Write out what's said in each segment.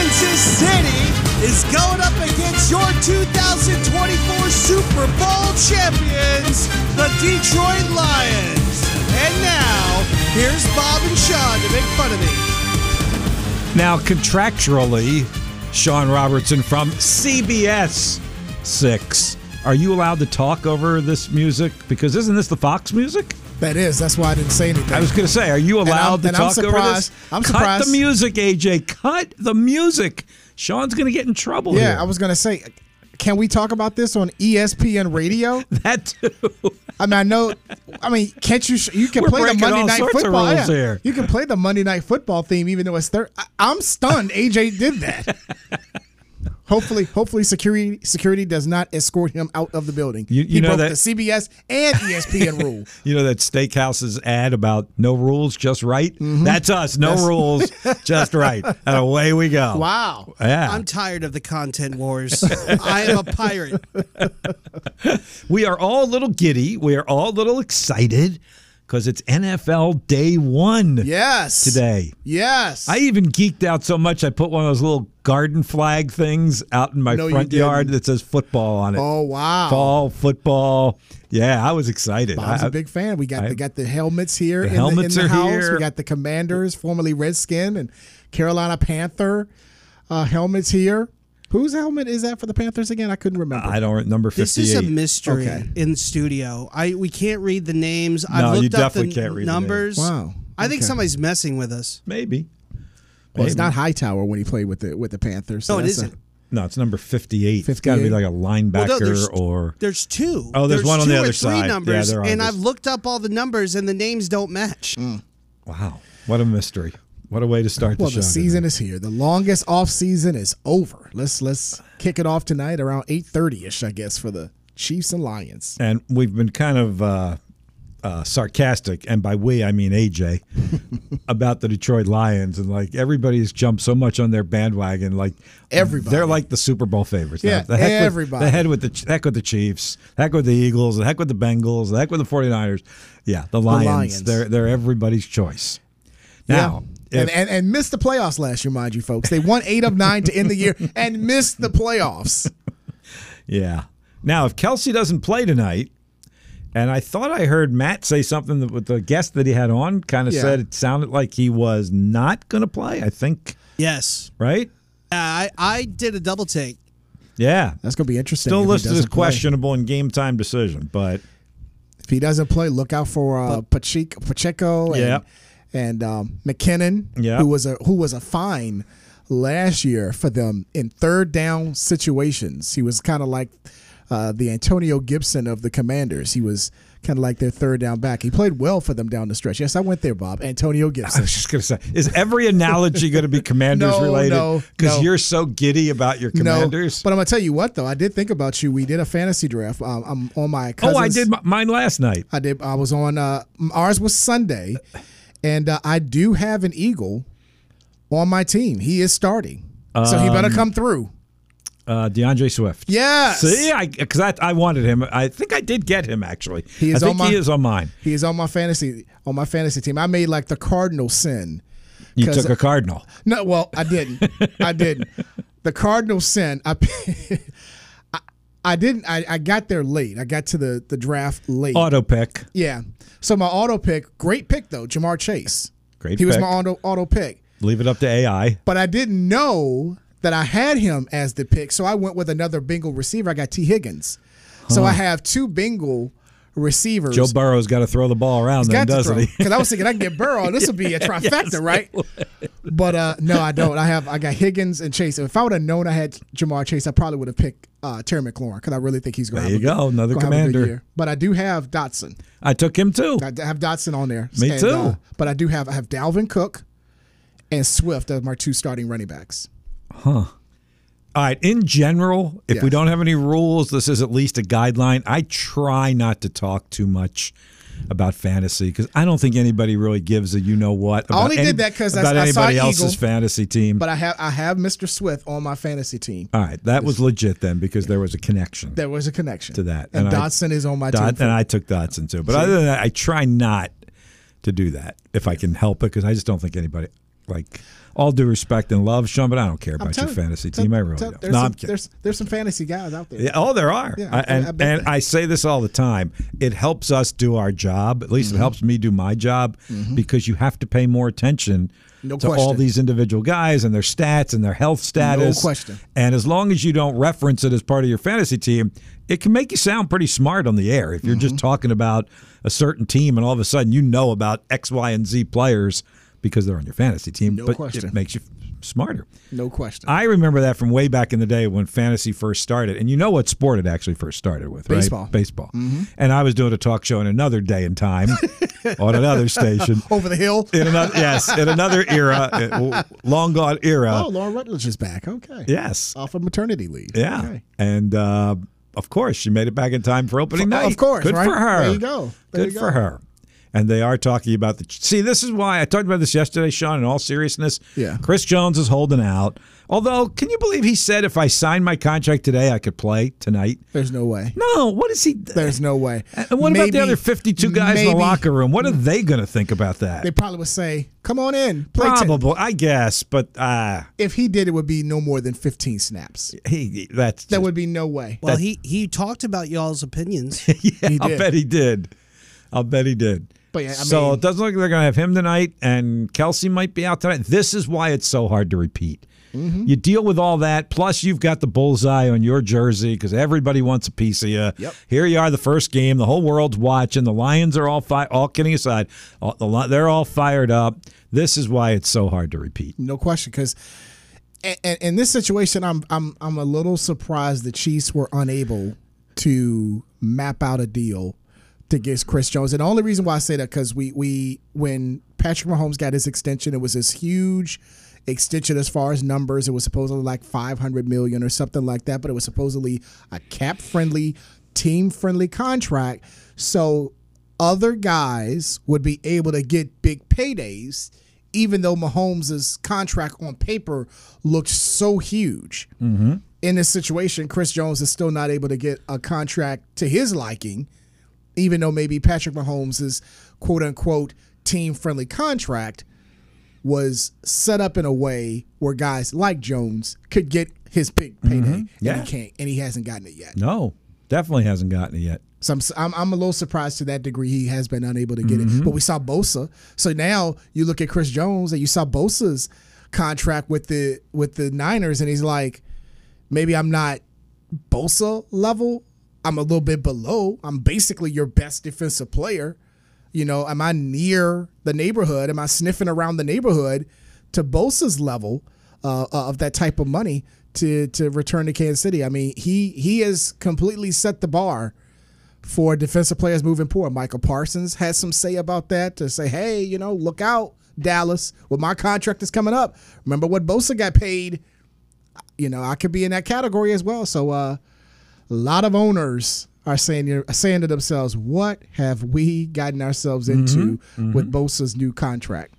Kansas City is going up against your 2024 Super Bowl champions, the Detroit Lions. And now, here's Bob and Sean to make fun of me. Now, contractually, Sean Robertson from CBS 6. Are you allowed to talk over this music? Because isn't this the Fox music? That is. That's why I didn't say anything. I was going to say, are you And I'm- allowed to and I'm talk over this? surprised- I'm Cut surprised. the music, AJ. Cut the music. Sean's going to get in trouble yeah, here. I was gonna say, can we talk about this on ESPN Radio? that too. I mean, I know. I mean, can't you? You can We're play the Monday Night Football. yeah. here. You can play the Monday Night Football theme, even though it's third. I'm stunned. AJ did that. hopefully, hopefully, security security does not escort him out of the building. You- you he know broke that- the CBS and ESPN rule. You know that Steakhouse's ad about no rules, just right? Mm-hmm. That's us. No rules, just right. And away we go. Wow. Yeah. I'm tired of the content wars. I am a pirate. We are all a little giddy. We are all a little excited because it's NFL day one Yes. today. Yes. I even geeked out so much I put one of those little garden flag things out in my No, front yard that says football on it. Oh wow. Fall football. Yeah, I was excited. Bob's I- a big fan. We got I- the got the helmets here. The in helmets the, in the are house. here. We got the Commanders, formerly Redskin, and Carolina Panther uh, helmets here. Whose helmet is that for the Panthers again? I couldn't remember. I don't number fifty. This is a mystery Okay. in studio. I we can't read the names. No, I've you looked up the definitely can't read the numbers. Wow. I think somebody's messing with us. Maybe. well, it's not Hightower when he played with the with the Panthers. so No, it that's a- isn't. No, it's number 58. It's got to be like a linebacker Well, no, there's- or. There's two. Oh, there's one on the or other three side. Numbers, there are. and There's- I've looked up all the numbers, and the names don't match. Mm. Wow. What a mystery. What a way to start well, the the season today. is here. The longest off season is over. Let's let's kick it off tonight around eight thirty ish, I guess, for the Chiefs and Lions. And we've been kind of uh, uh, sarcastic, and by we, I mean AJ, about the Detroit Lions. And like everybody's jumped so much on their bandwagon. Like Everybody. They're like the Super Bowl favorites. Yeah, the heck everybody. With, the head with the heck with the Chiefs, the heck with the Eagles, the heck with the Bengals, the heck with the 49ers. Yeah, the Lions. Lions. They're, they're everybody's choice. Now, Yeah. And, if- and and missed the playoffs last year, mind you, folks. They won eight of nine to end the year and missed the playoffs. Yeah. Now, if Kelce doesn't play tonight, and I thought I heard Matt say something that with the guest that he had on, kind of Yeah. said it sounded like he was not going to play. I think, Yes, right? Uh, I I did a double take. Yeah. That's gonna be interesting. Still if listed as questionable in game time decision, but If he doesn't play, look out for uh, Pacheco, Pacheco and, Yeah. And um, McKinnon, Yeah. who was a who was a fine last year for them in third down situations. He was kind of like uh, the Antonio Gibson of the Commanders. He was kind of like their third down back. He played well for them down the stretch. Yes, I went there, Bob. Antonio Gibson. I was just going to say, is every analogy going to be Commanders No, related? no, Because no. you're so giddy about your Commanders. No, but I'm gonna tell you what though. I did think about you. We did a fantasy draft. Um, I'm on my. oh, I did m- mine last night. I did. I was on. Uh, ours was Sunday, and uh, I do have an Eagle on my team. He is starting, so he Um, better come through. Uh, D'Andre Swift. Yes. See, because I, I wanted him. I think I did get him actually. He is I think on my- he is on mine. He is on my fantasy on my fantasy team. I made like the cardinal sin. You took a Cardinal. No, well, I didn't. I didn't. The cardinal sin. I. I, didn't. I, I got there late. I got to the, the draft late. Auto pick. Yeah. So my auto pick, great pick though, Ja'Marr Chase. Great pick. He was my auto auto pick. Leave it up to AI. but I didn't know that I had him as the pick. So I went with another Bengal receiver. I got Tee Higgins. So I have two Bengal receivers. Joe Burrow's got to throw the ball around, then, doesn't he? Because I was thinking I can get Burrow. This would be a trifecta, right? But uh, no, I don't. I have I got Higgins and Chase. If I would have known I had Ja'Marr Chase, I probably would have picked uh, Terry McLaurin because I really think he's going to There have you a go, another gonna have a good commander. But I do have Dotson. I took him too. I have Dotson on there. Me And, too. uh, but I do have I have Dalvin Cook and Swift as my two starting running backs. All right. In general, if we don't have any rules, this is at least a guideline. I try not to talk too much about fantasy because I don't think anybody really gives a you know what. About only did that 'cause I- about I saw anybody else's Eagle, fantasy team. But I have I have Mr. Swift on my fantasy team. All right, that was legit then because there was a connection There was a connection to that. and, I- Dotson is on my team. and I took Dotson too. But other than that, I try not to do that if I can help it because I just don't think anybody like all due respect and love, Sean, but I don't care about your fantasy team. I really don't. There's, No, some, I'm there's there's some fantasy guys out there. Yeah, oh, there are. Yeah, I, and I and I say this all the time. It helps us do our job. At least Mm-hmm. it helps me do my job because you have to pay more attention No to all these individual guys and their stats and their health status. question. And as long as you don't reference it as part of your fantasy team, it can make you sound pretty smart on the air. If you're just Mm-hmm. talking about a certain team and all of a sudden you know about X, Y, and Z players because they're on your fantasy team, No but question. it makes you smarter. No question. I remember that from way back in the day when fantasy first started. And you know what sport it actually first started with, right? Baseball. Mm-hmm. Baseball. And I was doing a talk show in another day and time on another station. Over the hill. In another yes, in another era, uh, long gone era. Oh, Laura Rutledge is back. Okay. Yes. Off of maternity leave. Yeah. Okay. And uh, of course, she made it back in time for opening For- night. of course, Good right? for her. There you go. There Good you for her. And they are talking about the. See, this is why I talked about this yesterday, Sean. In all seriousness, Yeah. Chris Jones is holding out. Although, can you believe he said if I signed my contract today, I could play tonight? There's no way. No. What is he? There's no way. and what about the other 52 guys in the locker room? What are they going to think about that? They probably would say, "Come on in, play." ten." Probably, I guess, but uh, If he did, it would be no more than 15 snaps. he that's There just- would be no way. Well, he he talked about y'all's opinions. yeah, I'll bet he did. I'll bet he did. But, yeah, I so mean- it doesn't look like they're going to have him tonight, and Kelce might be out tonight. This is why it's so hard to repeat. Mm-hmm. You deal with all that, plus you've got the bullseye on your jersey because everybody wants a piece of you. Yep. Here you are, the first game, the whole world's watching. The Lions are all fi- all kidding aside, all, the, they're all fired up. This is why it's so hard to repeat. No question, because in this situation, I'm I'm I'm a little surprised the Chiefs were unable to map out a deal to get Chris Jones. And the only reason why I say that because we we when Patrick Mahomes got his extension, it was this huge extension as far as numbers. It was supposedly like 500 million or something like that, but it was supposedly a cap friendly, team friendly contract. So other guys would be able to get big paydays, even though Mahomes' contract on paper looked so huge. Mm-hmm. In this situation, Chris Jones is still not able to get a contract to his liking, even though maybe Patrick Mahomes' quote unquote team friendly contract was set up in a way where guys like Jones could get his big payday, and Yeah. he can't, and he hasn't gotten it yet. No, definitely hasn't gotten it yet. So I'm, I'm I'm a little surprised to that degree he has been unable to get Mm-hmm. it. But we saw Bosa. So now you look at Chris Jones and you saw Bosa's contract with the with the Niners, and he's like, maybe I'm not Bosa level. I'm a little bit below. I'm basically your best defensive player. You know, am I near the neighborhood? Am I sniffing around the neighborhood to Bosa's level uh, of that type of money to to return to Kansas City? I mean, he he has completely set the bar for defensive players moving forward. Michael Parsons has some say about that to say, hey, you know, look out, Dallas. Well, my contract is coming up. Remember what Bosa got paid? You know, I could be in that category as well. So uh, a lot of owners are saying saying to themselves, what have we gotten ourselves mm-hmm. into mm-hmm. with Bosa's new contract?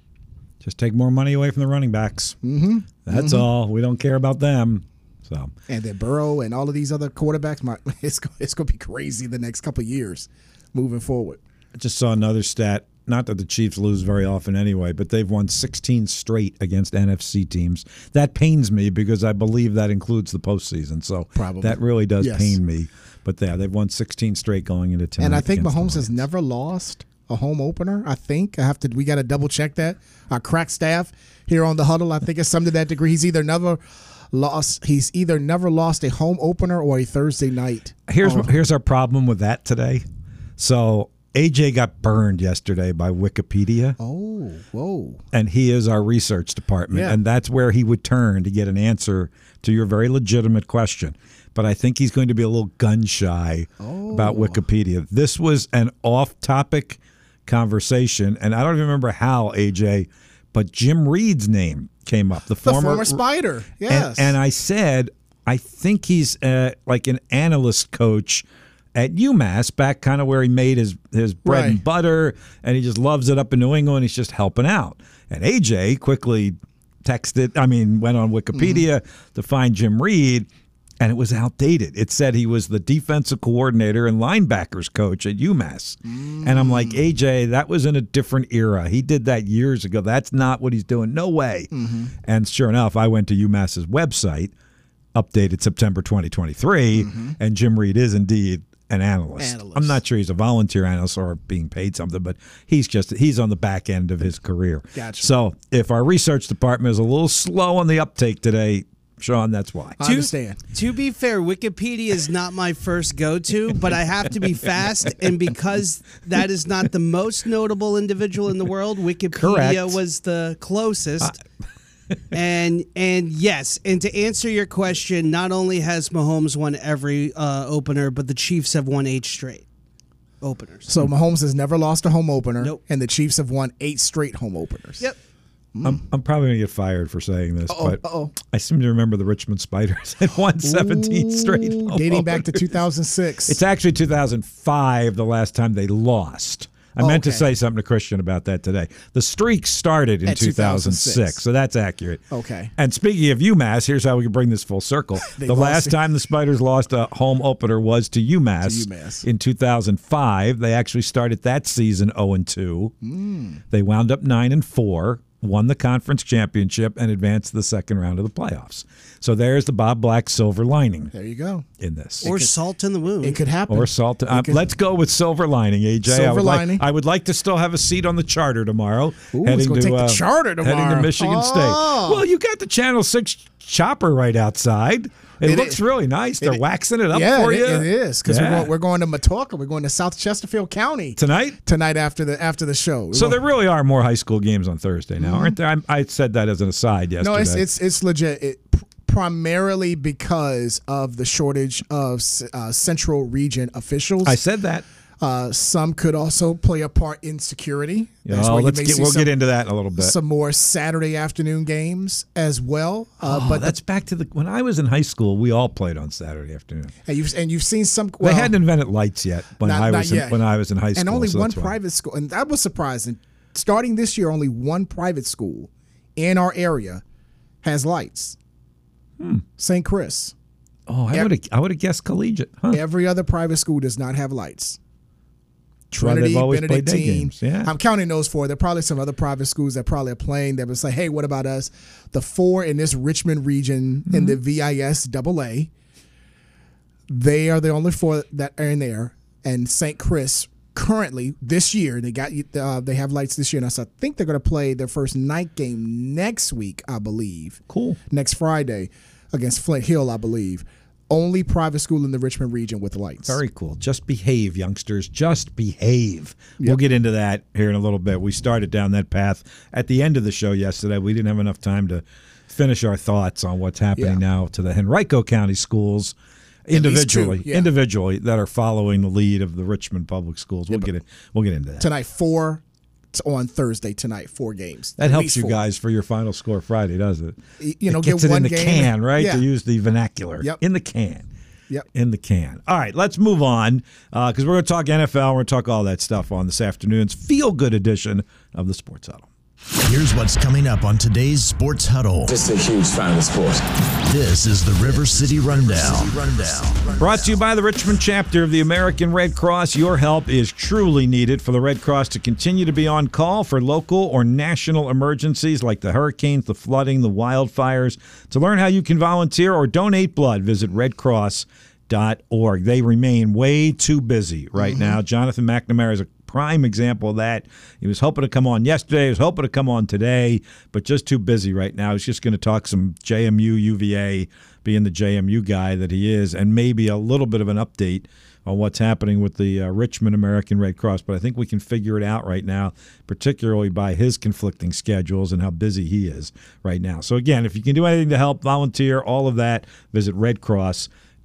Just take more money away from the running backs. Mm-hmm. That's mm-hmm. all. We don't care about them. So And then Burrow and all of these other quarterbacks, my, it's it's going to be crazy the next couple of years moving forward. I just saw another stat. Not that the Chiefs lose very often anyway, but they've won 16 straight against NFC teams. That pains me because I believe that includes the postseason. So Probably. that really does Yes. pain me. But yeah, they've won 16 straight going into tonight. And I think Mahomes has never lost a home opener. I think I have to. We got to double check that. Our crack staff here on the huddle. I think it's some to that degree. He's either never lost. He's either never lost a home opener or a Thursday night. Here's here's our problem with that today. So AJ got burned yesterday by Wikipedia. Oh, whoa! and he is our research department Yeah. and that's where he would turn to get an answer to your very legitimate question but i think he's going to be a little gun shy about wikipedia this was an off-topic conversation and i don't even remember how aj but jim reid's name came up the The former, former, Spider. and, Yes. and i said I think he's uh, like an analyst coach at UMass, back kind of where he made his his bread and butter, and he just loves it up in New England. He's just helping out. And AJ quickly texted, I mean, went on Wikipedia mm-hmm. to find Jim Reid, and it was outdated. It said he was the defensive coordinator and linebackers coach at UMass. And I'm like, mm. AJ, that was in a different era. He did that years ago. That's not what he's doing. No way. Mm-hmm. And sure enough, I went to UMass's website, updated September 2023, mm-hmm. and Jim Reid is indeed an analyst. Analyst. I'm not sure he's a volunteer analyst or being paid something, but he's just he's on the back end of his career. Gotcha. So if our research department is a little slow on the uptake today, Sean, that's why. I understand. To be fair, Wikipedia is not my first go to, but I have to be fast. And because that is not the most notable individual in the world, Wikipedia Correct. was the closest. And and yes, and to answer your question, not only has Mahomes won every uh, opener, but the Chiefs have won eight straight openers. So Mahomes has never lost a home opener, Nope. and the Chiefs have won eight straight home openers. Yep. I'm, I'm probably going to get fired for saying this, Uh-oh, but uh-oh. I seem to remember the Richmond Spiders had won 17 straight. Ooh, home dating back to openers. 2006. It's actually 2005, the last time they lost. I meant to say something to Christian about that today. The streak started in At 2006, 2006. so that's accurate. Okay. And speaking of UMass, here's how we can bring this full circle. The last it. time the Spiders lost a home opener was to UMass, To UMass. in 2005. They actually started that season 0 and 2. Hmm. They wound up 9 and 4, won the conference championship, and advanced to the second round of the playoffs. So there's the Bob Black silver lining there you go. in this. Or salt in the wound. It could happen. Or salt. Uh, could- let's go with silver lining, AJ. I Silver would like- lining. I would like to still have a seat on the charter tomorrow. Ooh, it's gonna take the charter Heading to Michigan Oh. State. Well, you got the Channel Six chopper right outside. It, It looks is- really nice. They're it- waxing it up yeah, for you. it is because Yeah. we're, going, we're going to Matoaca. We're going to South Chesterfield County tonight. tonight after the after the show. We're So going- there really are more high school games on Thursday now, aren't there? I'm, I said that as an aside yesterday. no, it's it's it's legit. It, primarily because of the shortage of uh, Central Region officials. I said that. Uh, some could also play a part in security. That's Oh, let's get. We'll some, get into that in a little bit. some more Saturday afternoon games as well. Uh, Oh, but the- that's back to the when I was in high school. We all played on Saturday afternoon. and you've and you've seen some. Well, they hadn't invented lights yet when Not- I was in, when I was in high school. and only so one why. private school, and that was surprising. Starting this year, only one private school in our area has lights. St. Chris. Oh, I would have I would have guessed collegiate. Huh? Every other private school does not have lights. Well, Trinity, day Benedictine. games, yeah. I'm counting those four. There are probably some other private schools that probably are playing that would say, hey, what about us? The four in this Richmond region in the Mm-hmm. VIS double A, they are the only four that are in there. And St. Chris currently this year they got uh, they have lights this year, and so I think they're going to play their first night game next week, I believe. Cool. Next Friday against Flint Hill, I believe. Only private school in the Richmond region with lights. Very cool. Just behave, youngsters. Just behave. We'll get into that here in a little bit. We started down that path at the end of the show yesterday. We didn't have enough time to finish our thoughts on what's happening Yeah. now to the Henrico County schools individually, yeah. individually that are following the lead of the Richmond Public Schools. We'll get it. We'll get into that. tonight four on Thursday tonight four games That helps you four. guys for your final score Friday, doesn't it? You know, it get gets it in the game. can, right? Yeah. To use the vernacular. Yep. In the can. Yep. In the can. All right, let's move on uh, because we're going to talk NFL. We're going to talk all that stuff on this afternoon's feel good edition of the Sports Huddle. Here's what's coming up on today's Sports Huddle. Just a huge fan of the sport. This is the River City Rundown. Brought to you by the Richmond chapter of the American Red Cross. Your help is truly needed for the Red Cross to continue to be on call for local or national emergencies like the hurricanes, the flooding, the wildfires. To learn how you can volunteer or donate blood, visit redcross.org. They remain way too busy right mm-hmm. now. Jonathan McNamara is a prime example of that. He was hoping to come on yesterday, he was hoping to come on today, but just too busy right now. He's just going to talk some JMU, UVA, being the JMU guy that he is, and maybe a little bit of an update on what's happening with the uh, Richmond American Red Cross. But I think we can figure it out right now, particularly by his conflicting schedules and how busy he is right now. So, again, if you can do anything to help, volunteer, all of that, visit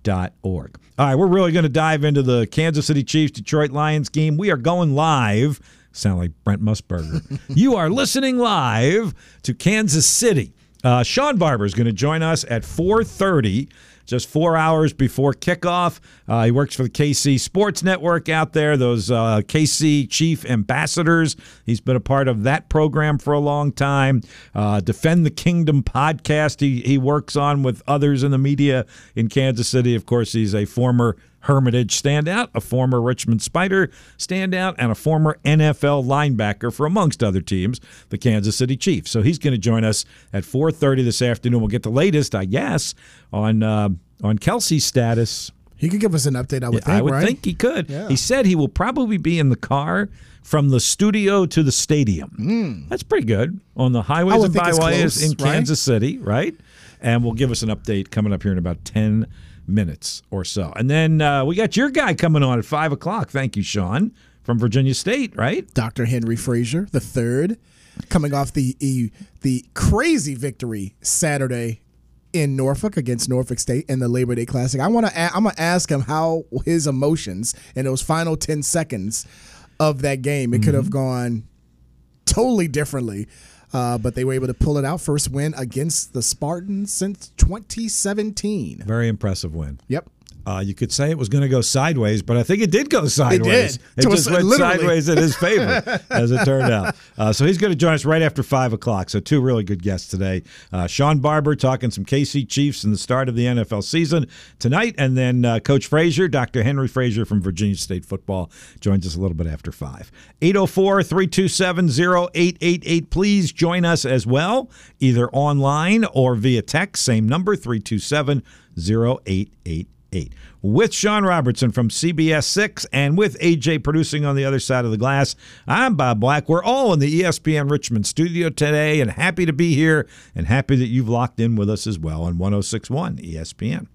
redcross.org. All right, we're really going to dive into the Kansas City Chiefs Detroit Lions game. We are going live. Sound like Brent Musburger. you are listening live to Kansas City. Uh, Shawn Barber is going to join us at 4:30 just four hours before kickoff. Uh, he works for the KC Sports Network out there, those uh, KC Chief Ambassadors. He's been a part of that program for a long time. Uh, Defend the Kingdom podcast he, he works on with others in the media in Kansas City. Of course, he's a former Hermitage standout, a former Richmond Spider standout, and a former NFL linebacker for amongst other teams, the Kansas City Chiefs. So he's going to join us at 4:30 this afternoon. We'll get the latest, I guess, on uh, on Kelce's status. He could give us an update. I would think. I would right? think he could. Yeah. He said he will probably be in the car from the studio to the stadium. That's pretty good on the. Highways and byways close, in right? Kansas City, right? And we'll give us an update coming up here in about 10 minutes or so. And then uh, we got your guy coming on at 5 o'clock. Thank you, Sean, from Virginia State, right? Dr. Henry Frazier, the third, coming off the the crazy victory Saturday in Norfolk against Norfolk State in the Labor Day Classic. I want to. I'm gonna ask him how his emotions in those final ten seconds of that game. It could have gone totally differently. Uh, but they were able to pull it out. First win against the Spartans since 2017. Very impressive win. Yep. Uh, you could say it was going to go sideways, but I think it did go sideways. did. It just went literally. sideways in his favor, as it turned out. Uh, so he's going to join us right after 5 o'clock. So, two really good guests today. Uh, Shawn Barber talking some KC Chiefs and the start of the NFL season tonight. And then uh, Coach Frazier, Dr. Henry Frazier from Virginia State Football, joins us a little bit after 5. 804 327 0888. Please join us as well, either online or via text. Same number, 327 0888 eight. With Sean Robertson from CBS 6 and with AJ producing on the other side of the glass, I'm Bob Black. We're all in the ESPN Richmond studio today and happy to be here and happy that you've locked in with us as well on 1061 ESPN.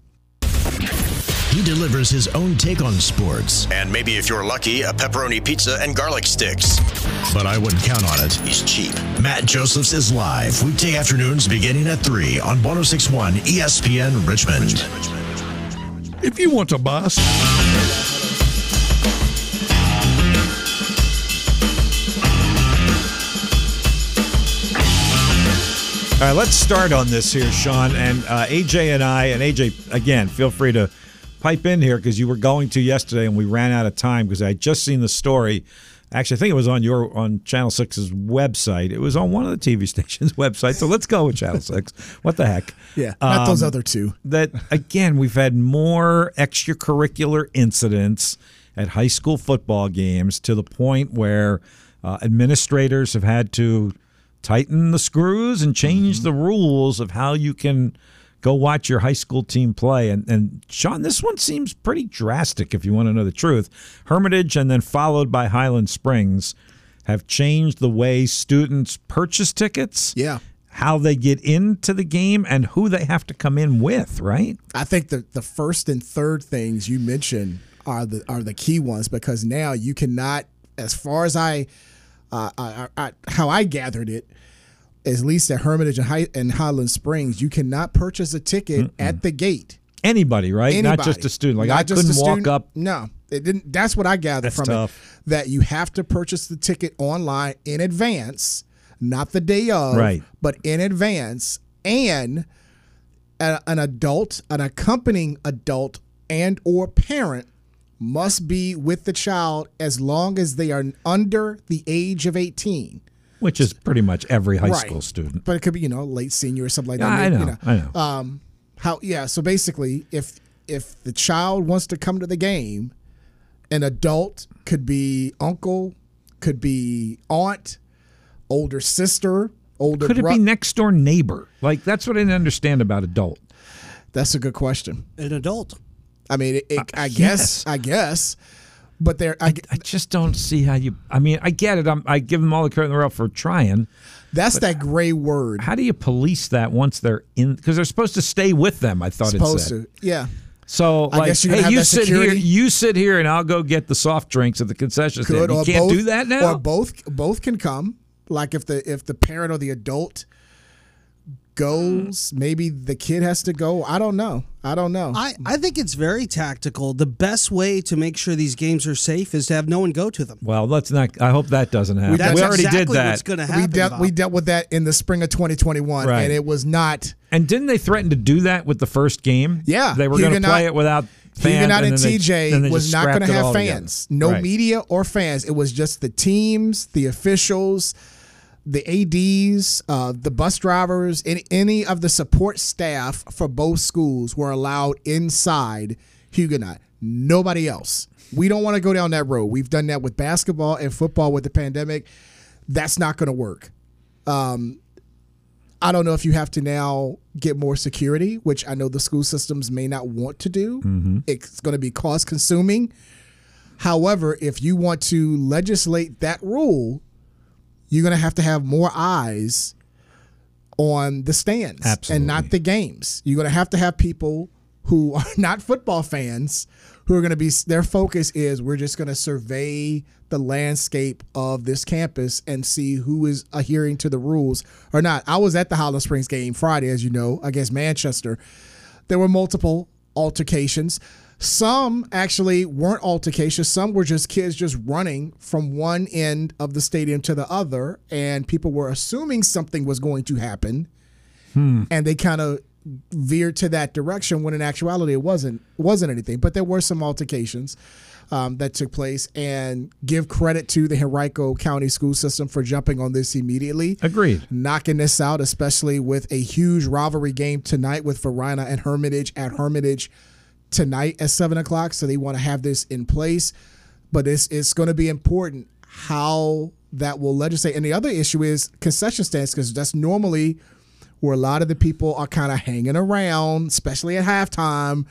He delivers his own take on sports. And maybe if you're lucky, a pepperoni pizza and garlic sticks. But I wouldn't count on it. He's cheap. Matt Josephs is live weekday afternoons beginning at 3 on 1061 ESPN Richmond. If you want a bus. All right, let's start on this here, Sean. And uh, AJ and I, and AJ, again, feel free to pipe in here because you were going to yesterday and we ran out of time because I just seen the story. Actually, I think it was on your on Channel 6's website. It was on one of the TV stations' websites. So let's go with Channel 6. What the heck? Yeah. Not those Um, other two. that again we've had more extracurricular incidents at high school football games to the point where uh, administrators have had to tighten the screws and change Mm-hmm. the rules of how you can go watch your high school team play and, and sean this one seems pretty drastic if you want to know the truth hermitage and then followed by highland springs have changed the way students purchase tickets Yeah. how they get into the game and who they have to come in with, right? I think the the first and third things you mentioned are the are the key ones because now you cannot, as far as I, uh, I, I how I gathered it, at least at Hermitage and, High, and Highland Springs, you cannot purchase a ticket at the gate. Anybody, right? Not just a student. Like Not I couldn't walk up. No, it didn't. That's what I gathered That's from tough. it. That you have to purchase the ticket online in advance, not the day of, Right. But in advance, and a, an adult, an accompanying adult, and or parent must be with the child as long as they are under the age of eighteen. Which is pretty much every high Right. school student. But it could be, you know, late senior or something like Yeah, that. I know, You I know. Um, how? Yeah. So basically, if if the child wants to come to the game, an adult could be uncle, could be aunt, older sister, older. Could it bro- be next door neighbor? Like that's what I didn't understand about adult. That's a good question. An adult. I mean, it, it, I Uh, guess, yes. I guess, but there, I, I just don't see how you. I mean, I get it. I'm, I give them all the credit in the world for trying. that's that gray word. How do you police that once they're in? Because they're supposed to stay with them. I thought it Supposed said. to, yeah. So, I like, hey, you sit security. here, you sit here, and I'll go get the soft drinks at the concession stand. You can't both, do that now. Or both, both can come. Like if the if the parent or the adult goes. Maybe the kid has to go. I don't know. I don't know. I, I think it's very tactical. The best way to make sure these games are safe is to have no one go to them. Well, let's not. I hope that doesn't happen. That's we already exactly did that. What's going to we happen? dealt we dealt with that in the spring of 2021, Right. and it was not. And didn't they threaten to do that with the first game? Yeah, they were going to Huguenot- play it without fans. Huguenot and then TJ they was not going to have all together. fans, no Right. media or fans. It was just the teams, the officials, the ads, uh, the bus drivers, and any of the support staff for both schools were allowed inside Huguenot. Nobody else. We don't want to go down that road. We've done that with basketball and football with the pandemic. That's not going to work. um, I don't know if you have to now get more security, which I know the school systems may not want to do. It's going to be cost consuming. However, if you want to legislate that rule, you're going to have to have more eyes on the stands and not the games. You're going to have to have people who are not football fans who are going to be their focus is we're just going to survey the landscape of this campus and see who is adhering to the rules or not. I was at the Highland Springs game Friday as you know against Manchester. There were multiple altercations. Some actually weren't altercations. Some were just kids just running from one end of the stadium to the other, and people were assuming something was going to happen, and they kind of veered to that direction when in actuality it wasn't wasn't anything. But there were some altercations um, that took place, and give credit to the Henrico County school system for jumping on this immediately Agreed. knocking this out, especially with a huge rivalry game tonight with Varina and Hermitage at Hermitage tonight at seven o'clock. So they want to have this in place, but it's it's going to be important how that will legislate. And the other issue is concession stands because that's normally where a lot of the people are kind of hanging around, especially at halftime,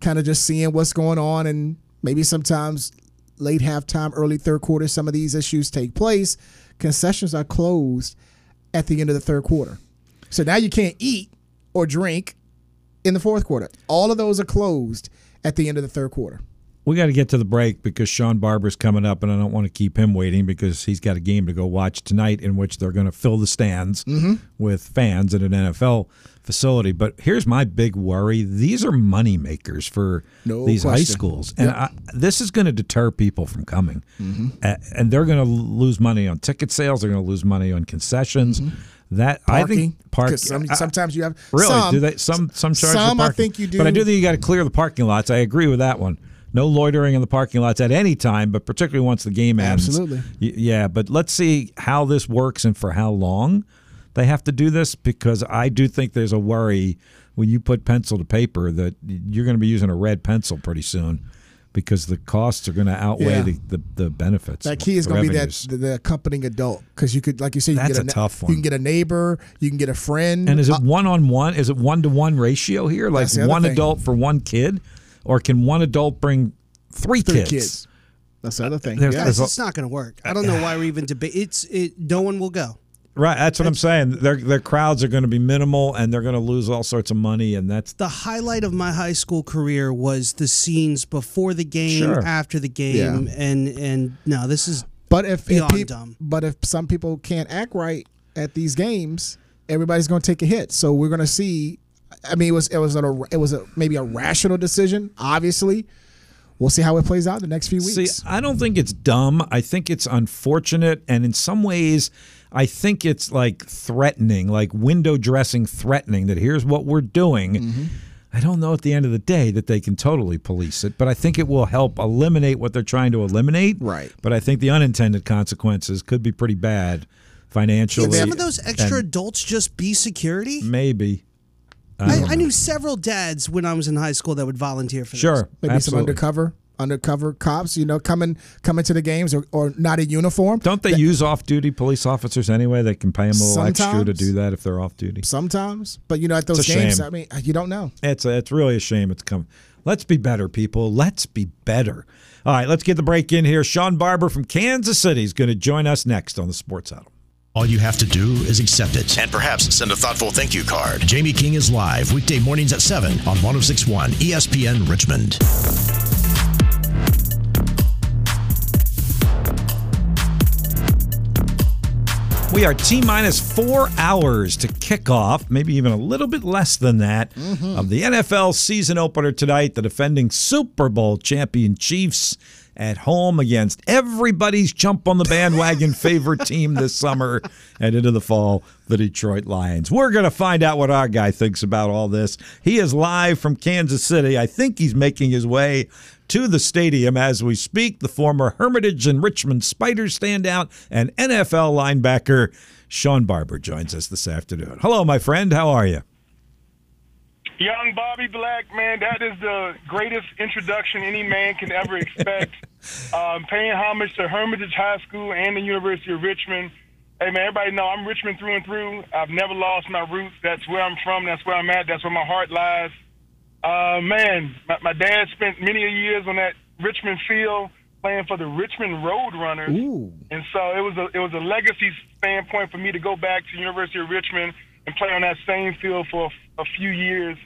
kind of just seeing what's going on, and maybe sometimes late halftime, early third quarter, some of these issues take place. Concessions are closed at the end of the third quarter. So now you can't eat or drink in the fourth quarter. All of those are closed at the end of the third quarter. We got to get to the break because Shawn Barber's coming up, and I don't want to keep him waiting because he's got a game to go watch tonight in which they're going to fill the stands Mm-hmm. with fans at an NFL facility. But here's my big worry: these are money makers for No these high schools, and I, this is going to deter people from coming, Mm-hmm. And they're going to lose money on ticket sales. They're going to lose money on concessions. That I. Parking. think park. 'Cause some, I- sometimes you have Really? Some, do they some some charge some I think you do. But I do think you got to clear the parking lots. I agree with that one. No loitering in the parking lots at any time, but particularly once the game ends. Absolutely. Yeah, but let's see how this works and for how long they have to do this because I do think there's a worry when you put pencil to paper that you're going to be using a red pencil pretty soon because the costs are going to outweigh Yeah. the, the, the benefits. That key is going to be that the, the accompanying adult because you could, like you said, you can That's get a ne- tough You can get a neighbor, you can get a friend. And is Uh, it one on one? Is it one to one ratio here? Like That's the other one thing. adult for one kid? Or can one adult bring three, three kids? kids? That's the other thing. There's- Yeah. Guys, there's a- it's not going to work. I don't know why we're even debating. It's it. No one will go. Right. That's what I'm saying. Their their crowds are going to be minimal and they're going to lose all sorts of money. And that's The highlight of my high school career was the scenes before the game, Sure. after the game, and and no, this is But if, if Beyond peop- dumb. but if some people can't act right at these games, everybody's going to take a hit. So we're going to see. I mean, it was it was a it was a maybe a rational decision. Obviously, we'll see how it plays out in the next few weeks. See, weeks. I don't think it's dumb. I think it's unfortunate, and in some ways, I think it's like threatening, like window dressing, threatening that here's what we're doing. Mm-hmm. I don't know at the end of the day that they can totally police it, but I think it will help eliminate what they're trying to eliminate. Right. But I think the unintended consequences could be pretty bad financially. Can some of those extra and adults just be security? maybe. I, I knew several dads when I was in high school that would volunteer for this. Sure. maybe some undercover undercover cops. You know, coming coming to the games or, or not in uniform. Don't they use off-duty police officers anyway? They can pay them a little extra to do that if they're off-duty. Sometimes, but you know, at those games, shame. I mean, you don't know. It's a, it's really a shame it's come. Let's be better, people. Let's be better. All right, let's get the break in here. Shawn Barber from Kansas City is going to join us next on the Sports Huddle. All you have to do is accept it. And perhaps send a thoughtful thank you card. Jamie King is live weekday mornings at 7 on 1061 ESPN Richmond. We are T minus four hours to kick off, maybe even a little bit less than that, mm-hmm. of the NFL season opener tonight. The defending Super Bowl champion Chiefs at home against everybody's jump on the bandwagon favorite team this summer and into the fall, the Detroit Lions. We're going to find out what our guy thinks about all this. He is live from Kansas City. I think he's making his way to the stadium as we speak. The former Hermitage and Richmond Spiders standout and NFL linebacker Shawn Barber joins us this afternoon. Hello, my friend. How are you? Young Bobby Black, man, that is the greatest introduction any man can ever expect. um, paying homage to Hermitage High School and the University of Richmond. Hey, man, everybody know I'm Richmond through and through. I've never lost my roots. That's where I'm from. That's where I'm at. That's where my heart lies. Uh, man, my, my dad spent many years on that Richmond field playing for the Richmond Roadrunners, Ooh. and so it was a it was a legacy standpoint for me to go back to University of Richmond and play on that same field for a, a few years.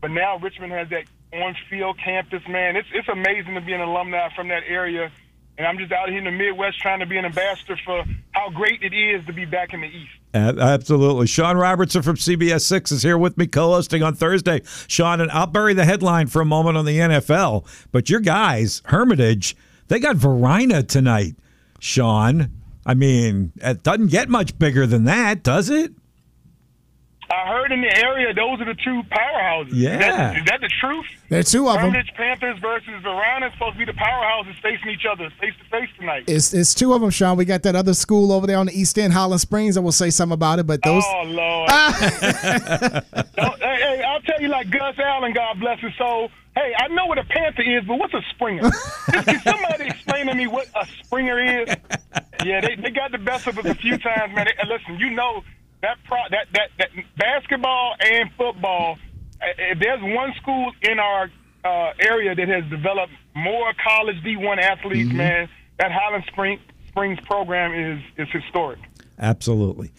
But now Richmond has that on-field campus. Man, it's it's amazing to be an alumni from that area and I'm just out here in the Midwest trying to be an ambassador for how great it is to be back in the East. Absolutely. Sean Robertson from CBS 6 is here with me co hosting on Thursday. Sean, and I'll bury the headline for a moment on the NFL, but your guys, Hermitage, they got Varina tonight, Sean. I mean, it doesn't get much bigger than that, does it? I heard in the area those are the two powerhouses. Yeah. Is that, is that the truth? There are two of them. Hermitage Panthers versus Varina is supposed to be the powerhouses facing each other face to face tonight. It's, it's two of them, Sean. We got that other school over there on the East End, Highland Springs. I will say something about it, but those. Oh, Lord. hey, hey, I'll tell you like Gus Allen, God bless his soul. Hey, I know what a panther is, but what's a springer? Can somebody explain to me what a springer is? Yeah, they, they got the best of us a few times, man. They, listen, you know that pro, that, that that basketball and football. If there's one school in our uh, area that has developed more college D1 athletes, mm-hmm. man, that Highland Spring, Springs program is is historic. Absolutely.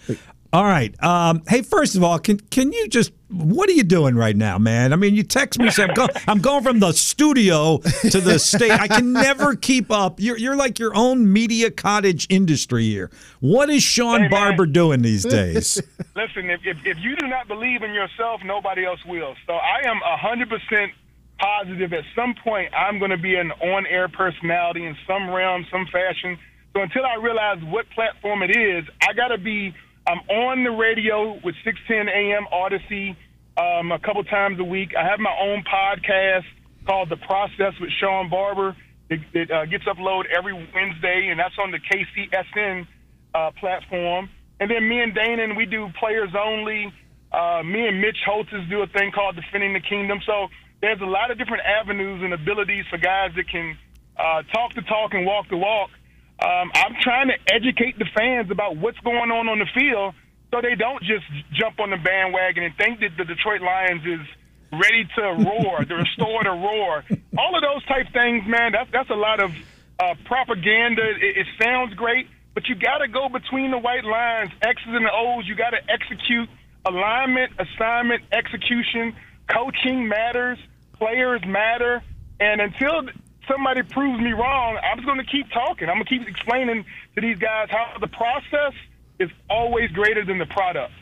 All right. Um, hey, first of all, can can you just what are you doing right now, man? I mean, you text me say I'm, go, I'm going from the studio to the state. I can never keep up. You're you're like your own media cottage industry here. What is Sean hey, Barber doing these days? Listen, if, if if you do not believe in yourself, nobody else will. So I am hundred percent positive. At some point, I'm going to be an on-air personality in some realm, some fashion. So until I realize what platform it is, I got to be I'm on the radio with 610 AM Audacy um, a couple times a week. I have my own podcast called The Process with Shawn Barber. It, it uh, gets uploaded every Wednesday, and that's on the KCSN uh, platform. And then me and Dana, we do players only. Uh, me and Mitch Holthus do a thing called Defending the Kingdom. So there's a lot of different avenues and abilities for guys that can uh, talk the talk and walk the walk. Um, I'm trying to educate the fans about what's going on on the field so they don't just jump on the bandwagon and think that the Detroit Lions is ready to roar, to restore the roar. All of those type things, man, that's, that's a lot of uh, propaganda. It, it sounds great, but you got to go between the white lines, X's and the O's. You got to execute alignment, assignment, execution. Coaching matters, players matter. And until somebody proves me wrong, I'm just going to keep talking. I'm going to keep explaining to these guys how the process is always greater than the product.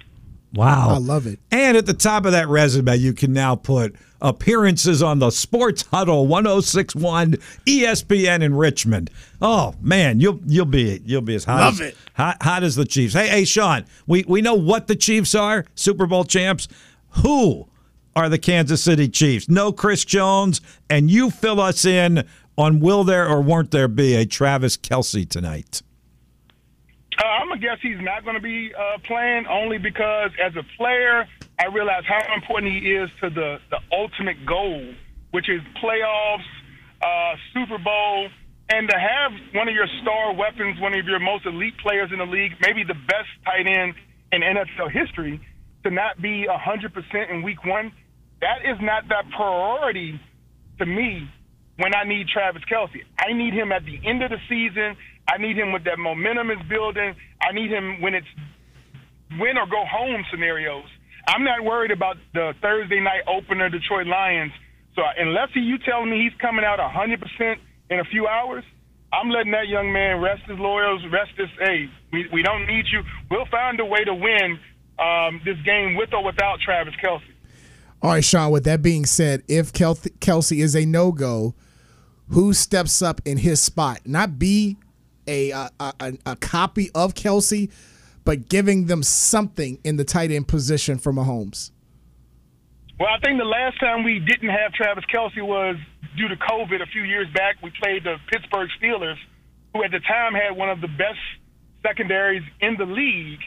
Wow. I love it. And at the top of that resume, you can now put appearances on the Sports Huddle 1061 ESPN in Richmond. Oh man, you'll you'll be you'll be as hot love as, it. Hot, hot as the Chiefs. Hey, hey Sean, we, we know what the Chiefs are, Super Bowl champs. Who are the Kansas City Chiefs. No Chris Jones, and you fill us in on will there or won't there be a Travis Kelce tonight? Uh, I'm gonna guess he's not to be uh, playing only because as a player, I realize how important he is to the the ultimate goal, which is playoffs, uh, Super Bowl, and to have one of your star weapons, one of your most elite players in the league, maybe the best tight end in NFL history, to not be 100% in Week One that is not that priority to me when I need Travis Kelce. I need him at the end of the season. I need him with that momentum is building. I need him when it's win or go home scenarios. I'm not worried about the Thursday night opener Detroit Lions. So unless you tell me he's coming out 100% in a few hours, I'm letting that young man rest his laurels, rest his. Hey, we, we don't need you. We'll find a way to win um, this game with or without Travis Kelce. All right, Sean. With that being said, if Kelce is a no go, who steps up in his spot? Not be a a, a, a copy of Kelce, but giving them something in the tight end position for Mahomes. Well, I think the last time we didn't have Travis Kelce was due to COVID a few years back. We played the Pittsburgh Steelers, who at the time had one of the best secondaries in the league,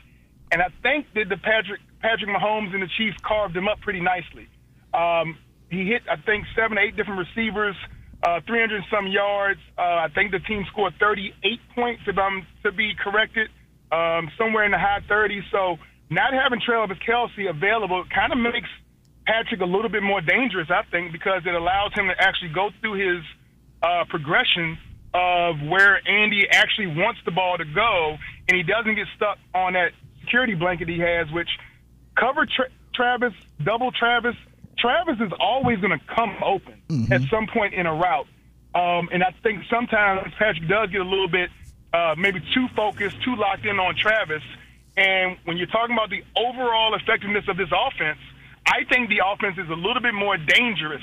and I think that the Patrick Patrick Mahomes and the Chiefs carved him up pretty nicely. Um, he hit, I think, seven, eight different receivers, uh, 300 some yards. Uh, I think the team scored 38 points, if I'm to be corrected, um, somewhere in the high 30s. So not having Travis Kelce available kind of makes – Patrick a little bit more dangerous, I think, because it allows him to actually go through his uh, progression of where Andy actually wants the ball to go, and he doesn't get stuck on that security blanket he has, which cover tra- Travis, double Travis. Travis is always going to come open mm-hmm. at some point in a route. Um, and I think sometimes Patrick does get a little bit uh, maybe too focused, too locked in on Travis. And when you're talking about the overall effectiveness of this offense, I think the offense is a little bit more dangerous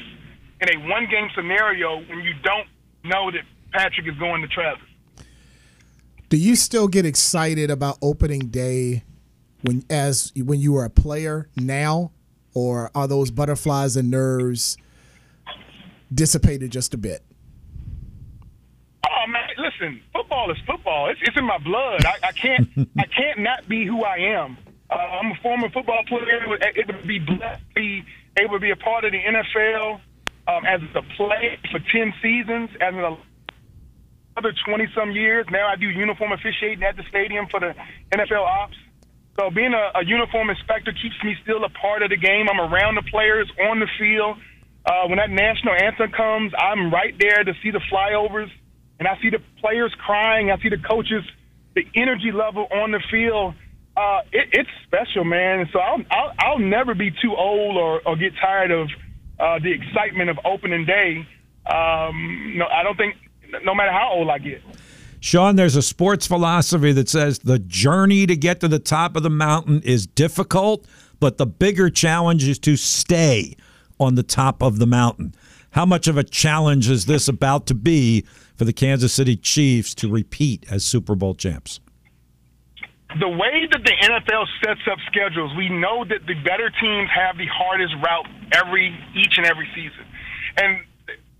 in a one game scenario when you don't know that Patrick is going to Travis. Do you still get excited about opening day when as when you were a player now or are those butterflies and nerves dissipated just a bit? Oh man, listen, football is football. It's, it's in my blood. I, I can't I can't not be who I am. Uh, I'm a former football player. It would be blessed to be able to be a part of the NFL um, as a player for 10 seasons, as an other 20 some years. Now I do uniform officiating at the stadium for the NFL ops. So being a, a uniform inspector keeps me still a part of the game. I'm around the players on the field. Uh, when that national anthem comes, I'm right there to see the flyovers, and I see the players crying. I see the coaches, the energy level on the field uh, it, it's special, man. So I'll, I'll, I'll never be too old or, or get tired of uh, the excitement of opening day. Um, no, I don't think, no matter how old I get. Sean, there's a sports philosophy that says the journey to get to the top of the mountain is difficult, but the bigger challenge is to stay on the top of the mountain. How much of a challenge is this about to be for the Kansas City Chiefs to repeat as Super Bowl champs? the way that the NFL sets up schedules, we know that the better teams have the hardest route every each and every season. And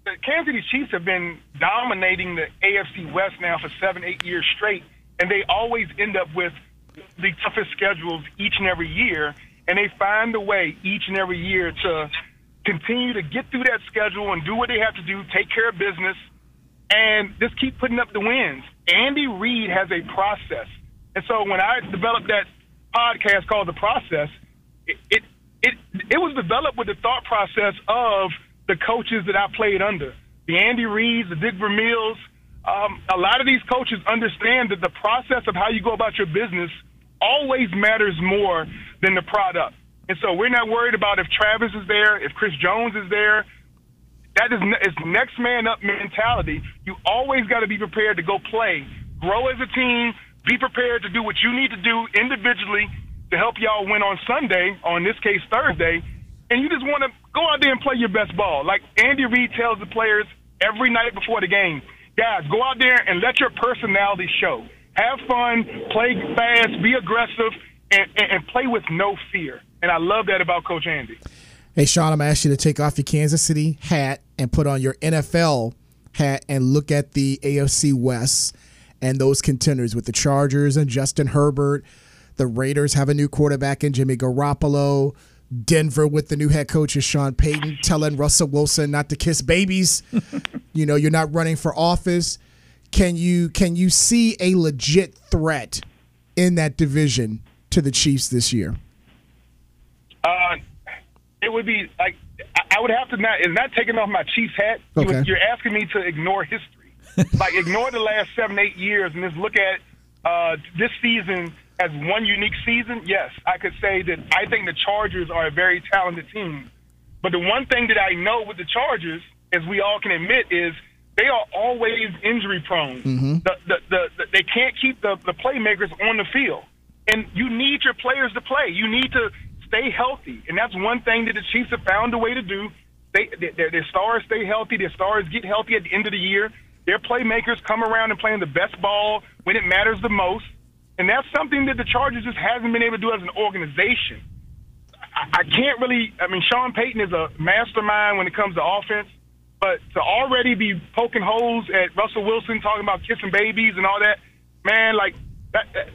the Kansas City Chiefs have been dominating the AFC West now for seven, eight years straight, and they always end up with the toughest schedules each and every year. And they find a way each and every year to continue to get through that schedule and do what they have to do, take care of business, and just keep putting up the wins. Andy Reid has a process and so when I developed that podcast called The Process, it, it it it was developed with the thought process of the coaches that I played under, the Andy Reids, the Dick Vermeils. Um, a lot of these coaches understand that the process of how you go about your business always matters more than the product. And so we're not worried about if Travis is there, if Chris Jones is there. That is it's next man up mentality. You always got to be prepared to go play, grow as a team, be prepared to do what you need to do individually to help y'all win on Sunday, or in this case Thursday, and you just want to go out there and play your best ball. Like Andy Reid tells the players every night before the game, guys, go out there and let your personality show. Have fun, play fast, be aggressive, and, and, and play with no fear. And I love that about Coach Andy. Hey, Sean, I'm going to ask you to take off your Kansas City hat and put on your NFL hat and look at the AFC West and those contenders with the Chargers and Justin Herbert. The Raiders have a new quarterback in Jimmy Garoppolo. Denver with the new head coach is Sean Payton telling Russell Wilson not to kiss babies. you know, you're not running for office. Can you can you see a legit threat in that division to the Chiefs this year? Uh, it would be like I would have to not. Is not taking off my Chiefs hat. Okay. You're asking me to ignore history. like ignore the last seven, eight years and just look at uh, this season as one unique season. Yes, I could say that I think the Chargers are a very talented team. But the one thing that I know with the Chargers, as we all can admit, is they are always injury prone. Mm-hmm. The, the, the, the, they can't keep the, the playmakers on the field. And you need your players to play. You need to stay healthy. And that's one thing that the Chiefs have found a way to do. They, their, their stars stay healthy. Their stars get healthy at the end of the year. Their playmakers come around and playing the best ball when it matters the most. And that's something that the Chargers just hasn't been able to do as an organization. I, I can't really. I mean, Sean Payton is a mastermind when it comes to offense, but to already be poking holes at Russell Wilson, talking about kissing babies and all that, man, like that. that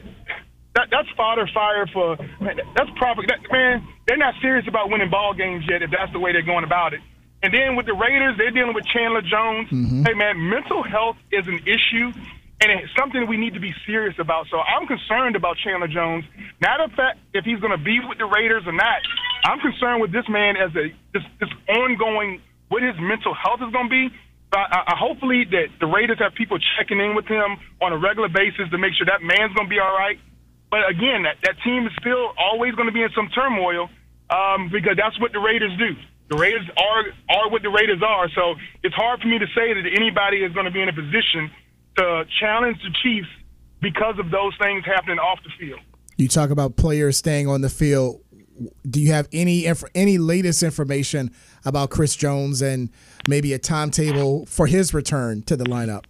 that, that's fodder fire for man, that's proper. That, man, they're not serious about winning ball games yet. If that's the way they're going about it. And then with the Raiders, they're dealing with Chandler Jones. Mm-hmm. Hey, man, mental health is an issue, and it's something we need to be serious about. So I'm concerned about Chandler Jones. Not the fact if he's going to be with the Raiders or not. I'm concerned with this man as a this, this ongoing what his mental health is going to be. I, I, I hopefully that the Raiders have people checking in with him on a regular basis to make sure that man's going to be all right. But again, that, that team is still always going to be in some turmoil um, because that's what the Raiders do. The Raiders are are what the Raiders are. So it's hard for me to say that anybody is going to be in a position to challenge the Chiefs because of those things happening off the field. You talk about players staying on the field. Do you have any any latest information about Chris Jones and maybe a timetable for his return to the lineup?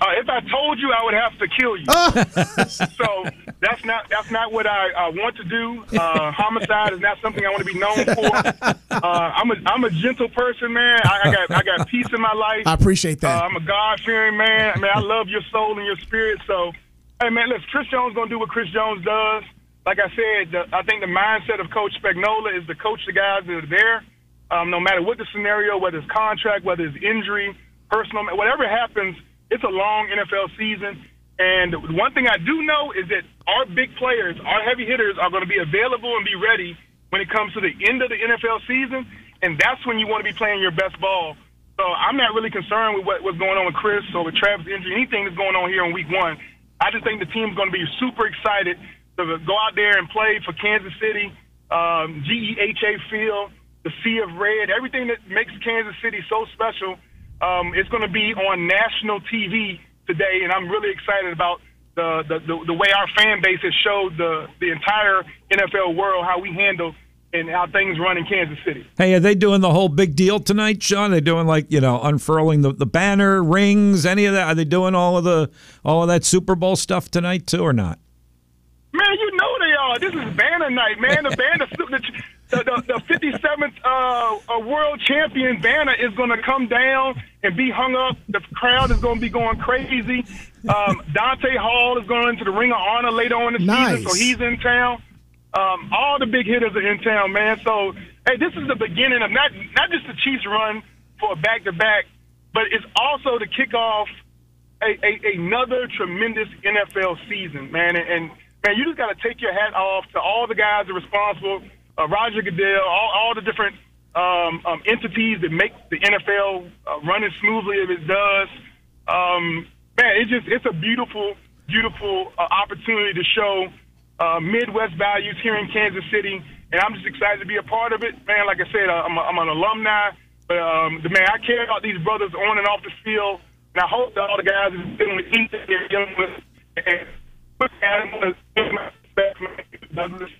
Uh, if I told you, I would have to kill you. so that's not that's not what I uh, want to do. Uh, homicide is not something I want to be known for. Uh, I'm a I'm a gentle person, man. I, I got I got peace in my life. I appreciate that. Uh, I'm a God fearing man. I mean, I love your soul and your spirit. So, hey, man, listen, Chris Jones gonna do what Chris Jones does. Like I said, the, I think the mindset of Coach Spagnuolo is to coach the guys that are there, um, no matter what the scenario, whether it's contract, whether it's injury, personal, whatever happens. It's a long NFL season. And one thing I do know is that our big players, our heavy hitters, are going to be available and be ready when it comes to the end of the NFL season. And that's when you want to be playing your best ball. So I'm not really concerned with what, what's going on with Chris or with Travis' injury, anything that's going on here in week one. I just think the team's going to be super excited to go out there and play for Kansas City, um, GEHA Field, the Sea of Red, everything that makes Kansas City so special. Um, it's going to be on national TV today, and I'm really excited about the, the, the, the way our fan base has showed the, the entire NFL world how we handle and how things run in Kansas City. Hey, are they doing the whole big deal tonight, Sean? Are they doing like you know unfurling the, the banner, rings, any of that? Are they doing all of the all of that Super Bowl stuff tonight too, or not? Man, you know they are. This is banner night, man. The banner, the, the, the, the 57th uh, uh, world champion banner is going to come down and be hung up. The crowd is going to be going crazy. Um, Dante Hall is going into the Ring of Honor later on in the Nice. season, so he's in town. Um, all the big hitters are in town, man. So, hey, this is the beginning of not not just the Chiefs run for a back to back, but it's also to kick off a, a, another tremendous NFL season, man. And, and man, you just got to take your hat off to all the guys that are responsible, uh, Roger Goodell, all, all the different um, um, entities that make the NFL uh, run as smoothly as it does. Um, man, it's just it's a beautiful, beautiful uh, opportunity to show uh, Midwest values here in Kansas City, and I'm just excited to be a part of it, man. Like I said, uh, I'm, a, I'm an alumni, but um, the man, I care about these brothers on and off the field, and I hope that all the guys are dealing with anything they're dealing with. And uh, man, Douglas.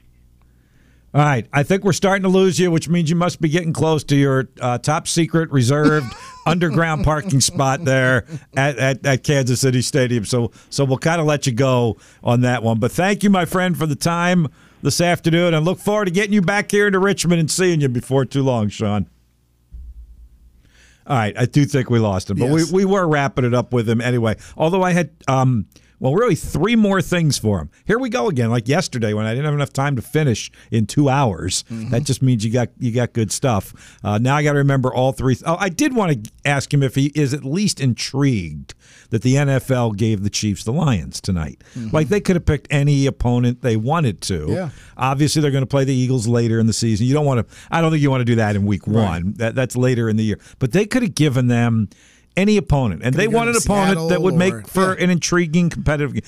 All right, I think we're starting to lose you, which means you must be getting close to your uh, top secret reserved underground parking spot there at, at, at Kansas City Stadium. So, so we'll kind of let you go on that one. But thank you, my friend, for the time this afternoon, and look forward to getting you back here into Richmond and seeing you before too long, Sean. All right, I do think we lost him, but Yes. we, we were wrapping it up with him anyway. Although I had, um, well, really three more things for him. Here we go again, like yesterday when I didn't have enough time to finish in two hours. That just means you got you got good stuff. Uh, now I got to remember all three. Oh, I did want to ask him if he is at least intrigued that the NFL gave the Chiefs the Lions tonight. Like they could have picked any opponent they wanted to. Yeah. Obviously, they're going to play the Eagles later in the season. You don't want to. I don't think you want to do that in Week One. That that's later in the year. But they could have given them any opponent, and they Could've want an given opponent that would make or- for yeah. an intriguing competitive. game.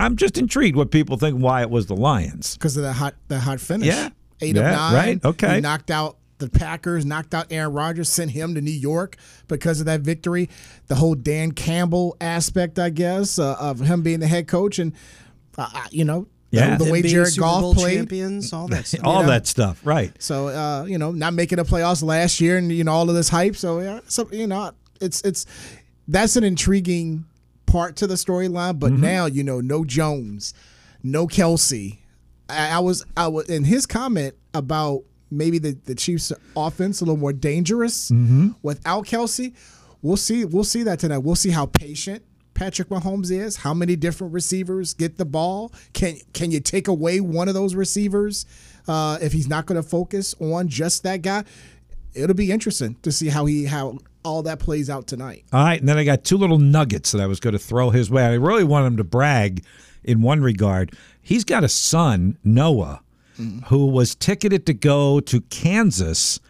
I'm just intrigued what people think why it was the Lions. because of the hot the hot finish. Yeah. eight Yeah, of nine. right, okay. he knocked out the the Packers, knocked out Aaron Rodgers, sent him to New York because of that victory. The whole Dan Campbell aspect, I guess, uh, of him being the head coach, and uh, uh you know, Yeah. the, the way Them being Jared Super Goff Bowl played. champions, all that stuff. all know? that stuff, right? So uh, you know, not making the playoffs last year, and you know all of this hype. So yeah, so you know, it's it's that's an intriguing part to the storyline. But now you know, no Jones, no Kelce. I, I was I was in his comment about maybe the the Chiefs' offense a little more dangerous without Kelce. We'll see. We'll see that tonight. We'll see how patient. Patrick Mahomes is how many different receivers get the ball. Can can you take away one of those receivers uh, if he's not going to focus on just that guy? It'll be interesting to see how he how all that plays out tonight. All right, and then I got two little nuggets that I was going to throw his way. I really want him to brag in one regard. He's got a son, Noah, who was ticketed to go to Kansas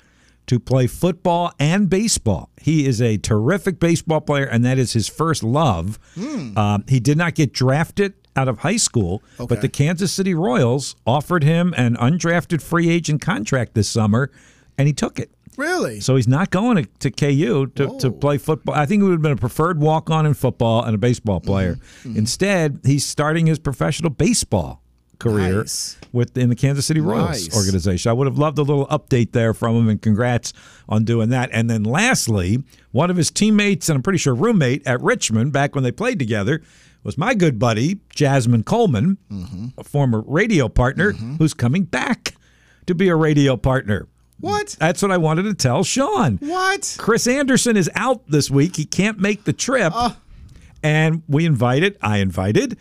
to play football and baseball. He is a terrific baseball player, and that is his first love. Um, he did not get drafted out of high school, Okay. but the Kansas City Royals offered him an undrafted free agent contract this summer, and he took it. Really? So he's not going to, to KU to, to oh. play football. I think he would have been a preferred walk on in football and a baseball mm-hmm. player. Mm-hmm. Instead, he's starting his professional baseball career Nice. with in the Kansas City Royals Nice. organization. I would have loved a little update there from him, and congrats on doing that. And then lastly, one of his teammates and I'm pretty sure roommate at Richmond back when they played together was my good buddy Jasmine Coleman, mm-hmm. a former radio partner who's coming back to be a radio partner. What? That's what I wanted to tell Sean. What? Chris Anderson is out this week. He can't make the trip. Uh. And we invited, I invited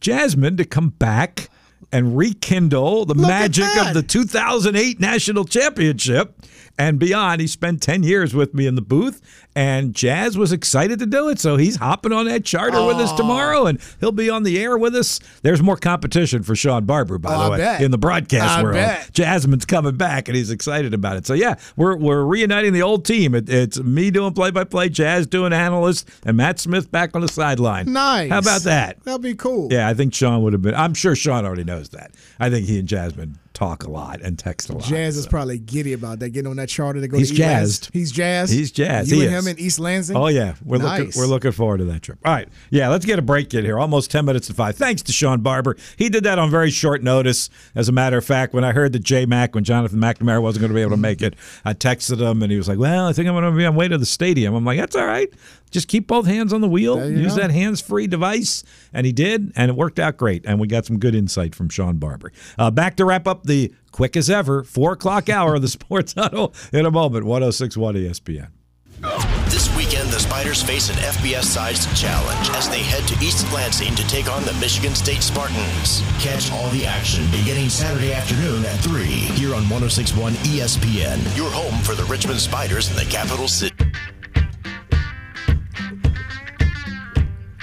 Jasmine to come back and rekindle the magic of the 2008 National Championship and beyond. He spent 10 years with me in the booth, and Jazz was excited to do it. So he's hopping on that charter with us tomorrow, and he'll be on the air with us. There's more competition for Shawn Barber, by Oh, the way, bet. in the broadcast I world. bet. Jasmine's coming back, and he's excited about it. So yeah, we're we're reuniting the old team. It, it's me doing play by play, Jazz doing analyst, and Matt Smith back on the sideline. Nice. How about that? That'll be cool. Yeah, I think Sean would have been. I'm sure Sean already knows that. I think he and Jasmine talk a lot and text a lot. Jazz is probably giddy about that, getting on that charter to go He's to jazzed. He's jazzed. He's jazzed. You He and is. him in East Lansing. Oh yeah, we're looking we're looking forward to that trip. All right, yeah, let's get a break in here. Almost ten minutes to five. Thanks to Shawn Barber. He did that on very short notice. As a matter of fact, when I heard that Jay Mack, when Jonathan McNamara wasn't going to be able to make it, I texted him and he was like, "Well, I think I'm going to be on my way to the stadium." I'm like, "That's all right. Just keep both hands on the wheel. Use go. that hands-free device." And he did, and it worked out great. And we got some good insight from Shawn Barber. Uh, back to wrap up the quick as ever four o'clock hour of the Sports Huddle in a moment. 106.1 ESPN. This weekend, the Spiders face an FBS-sized challenge as they head to East Lansing to take on the Michigan State Spartans. Catch all the action beginning Saturday afternoon at 3 here on 1061 ESPN, your home for the Richmond Spiders in the capital city.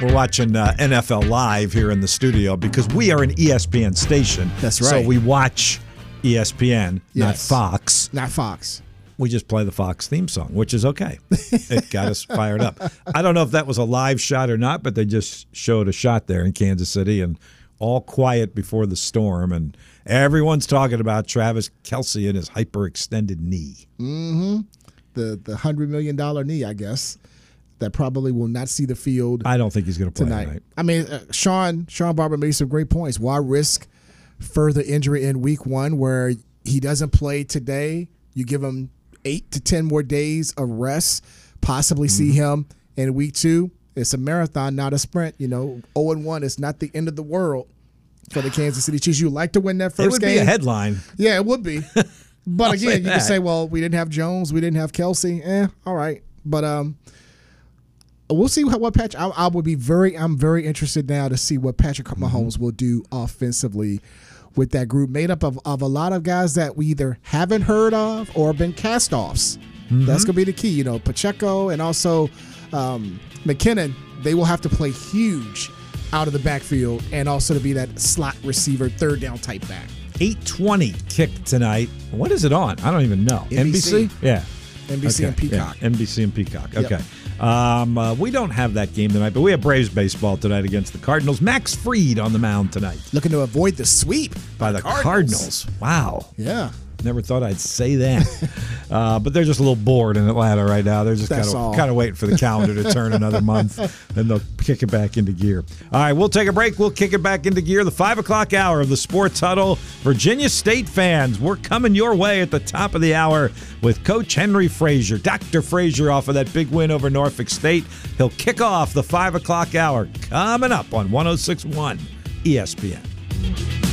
We're watching uh, NFL Live here in the studio because we are an ESPN station. That's right. So we watch ESPN, not Fox. Not Fox. We just play the Fox theme song, which is okay. it got us fired up. I don't know if that was a live shot or not, but they just showed a shot there in Kansas City and all quiet before the storm. And everyone's talking about Travis Kelce and his hyperextended knee. Mm-hmm. The the hundred million dollar knee, I guess, that probably will not see the field I don't think he's going to play tonight. tonight. I mean, uh, Sean Shawn Barber made some great points. Why risk further injury in week one where he doesn't play today? You give him eight to ten more days of rest, possibly see Mm-hmm. him in week two. It's a marathon, not a sprint. You know, zero and one is not the end of the world for the Kansas City Chiefs. You like to win that first game. It would game. be a headline. Yeah, it would be. But again, you can say, well, we didn't have Jones, we didn't have Kelce. Eh, all right. But um, we'll see what, what Patrick. I, I would be very. I'm very interested now to see what Patrick Mm-hmm. Mahomes will do offensively with that group made up of, of a lot of guys that we either haven't heard of or been cast offs. Mm-hmm. That's gonna be the key. You know, Pacheco and also um, McKinnon. They will have to play huge out of the backfield and also to be that slot receiver, third down type back. 820 kick tonight. What is it on? I don't even know. NBC? Yeah. NBC and Peacock. Yeah, NBC and Peacock. Yep. Um, uh, we don't have that game tonight, but we have Braves baseball tonight against the Cardinals. Max Fried on the mound tonight looking to avoid the sweep by the Cardinals. Wow. Yeah. Never thought I'd say that. uh, but they're just a little bored in Atlanta right now. They're just kind of kind of waiting for the calendar to turn another month, and they'll kick it back into gear. All right, we'll take a break. We'll kick it back into gear. The five o'clock hour of the Sports Huddle. Virginia State fans, we're coming your way at the top of the hour with Coach Henry Frazier. Dr. Frazier off of that big win over Norfolk State. He'll kick off the five o'clock hour coming up on 1061 ESPN.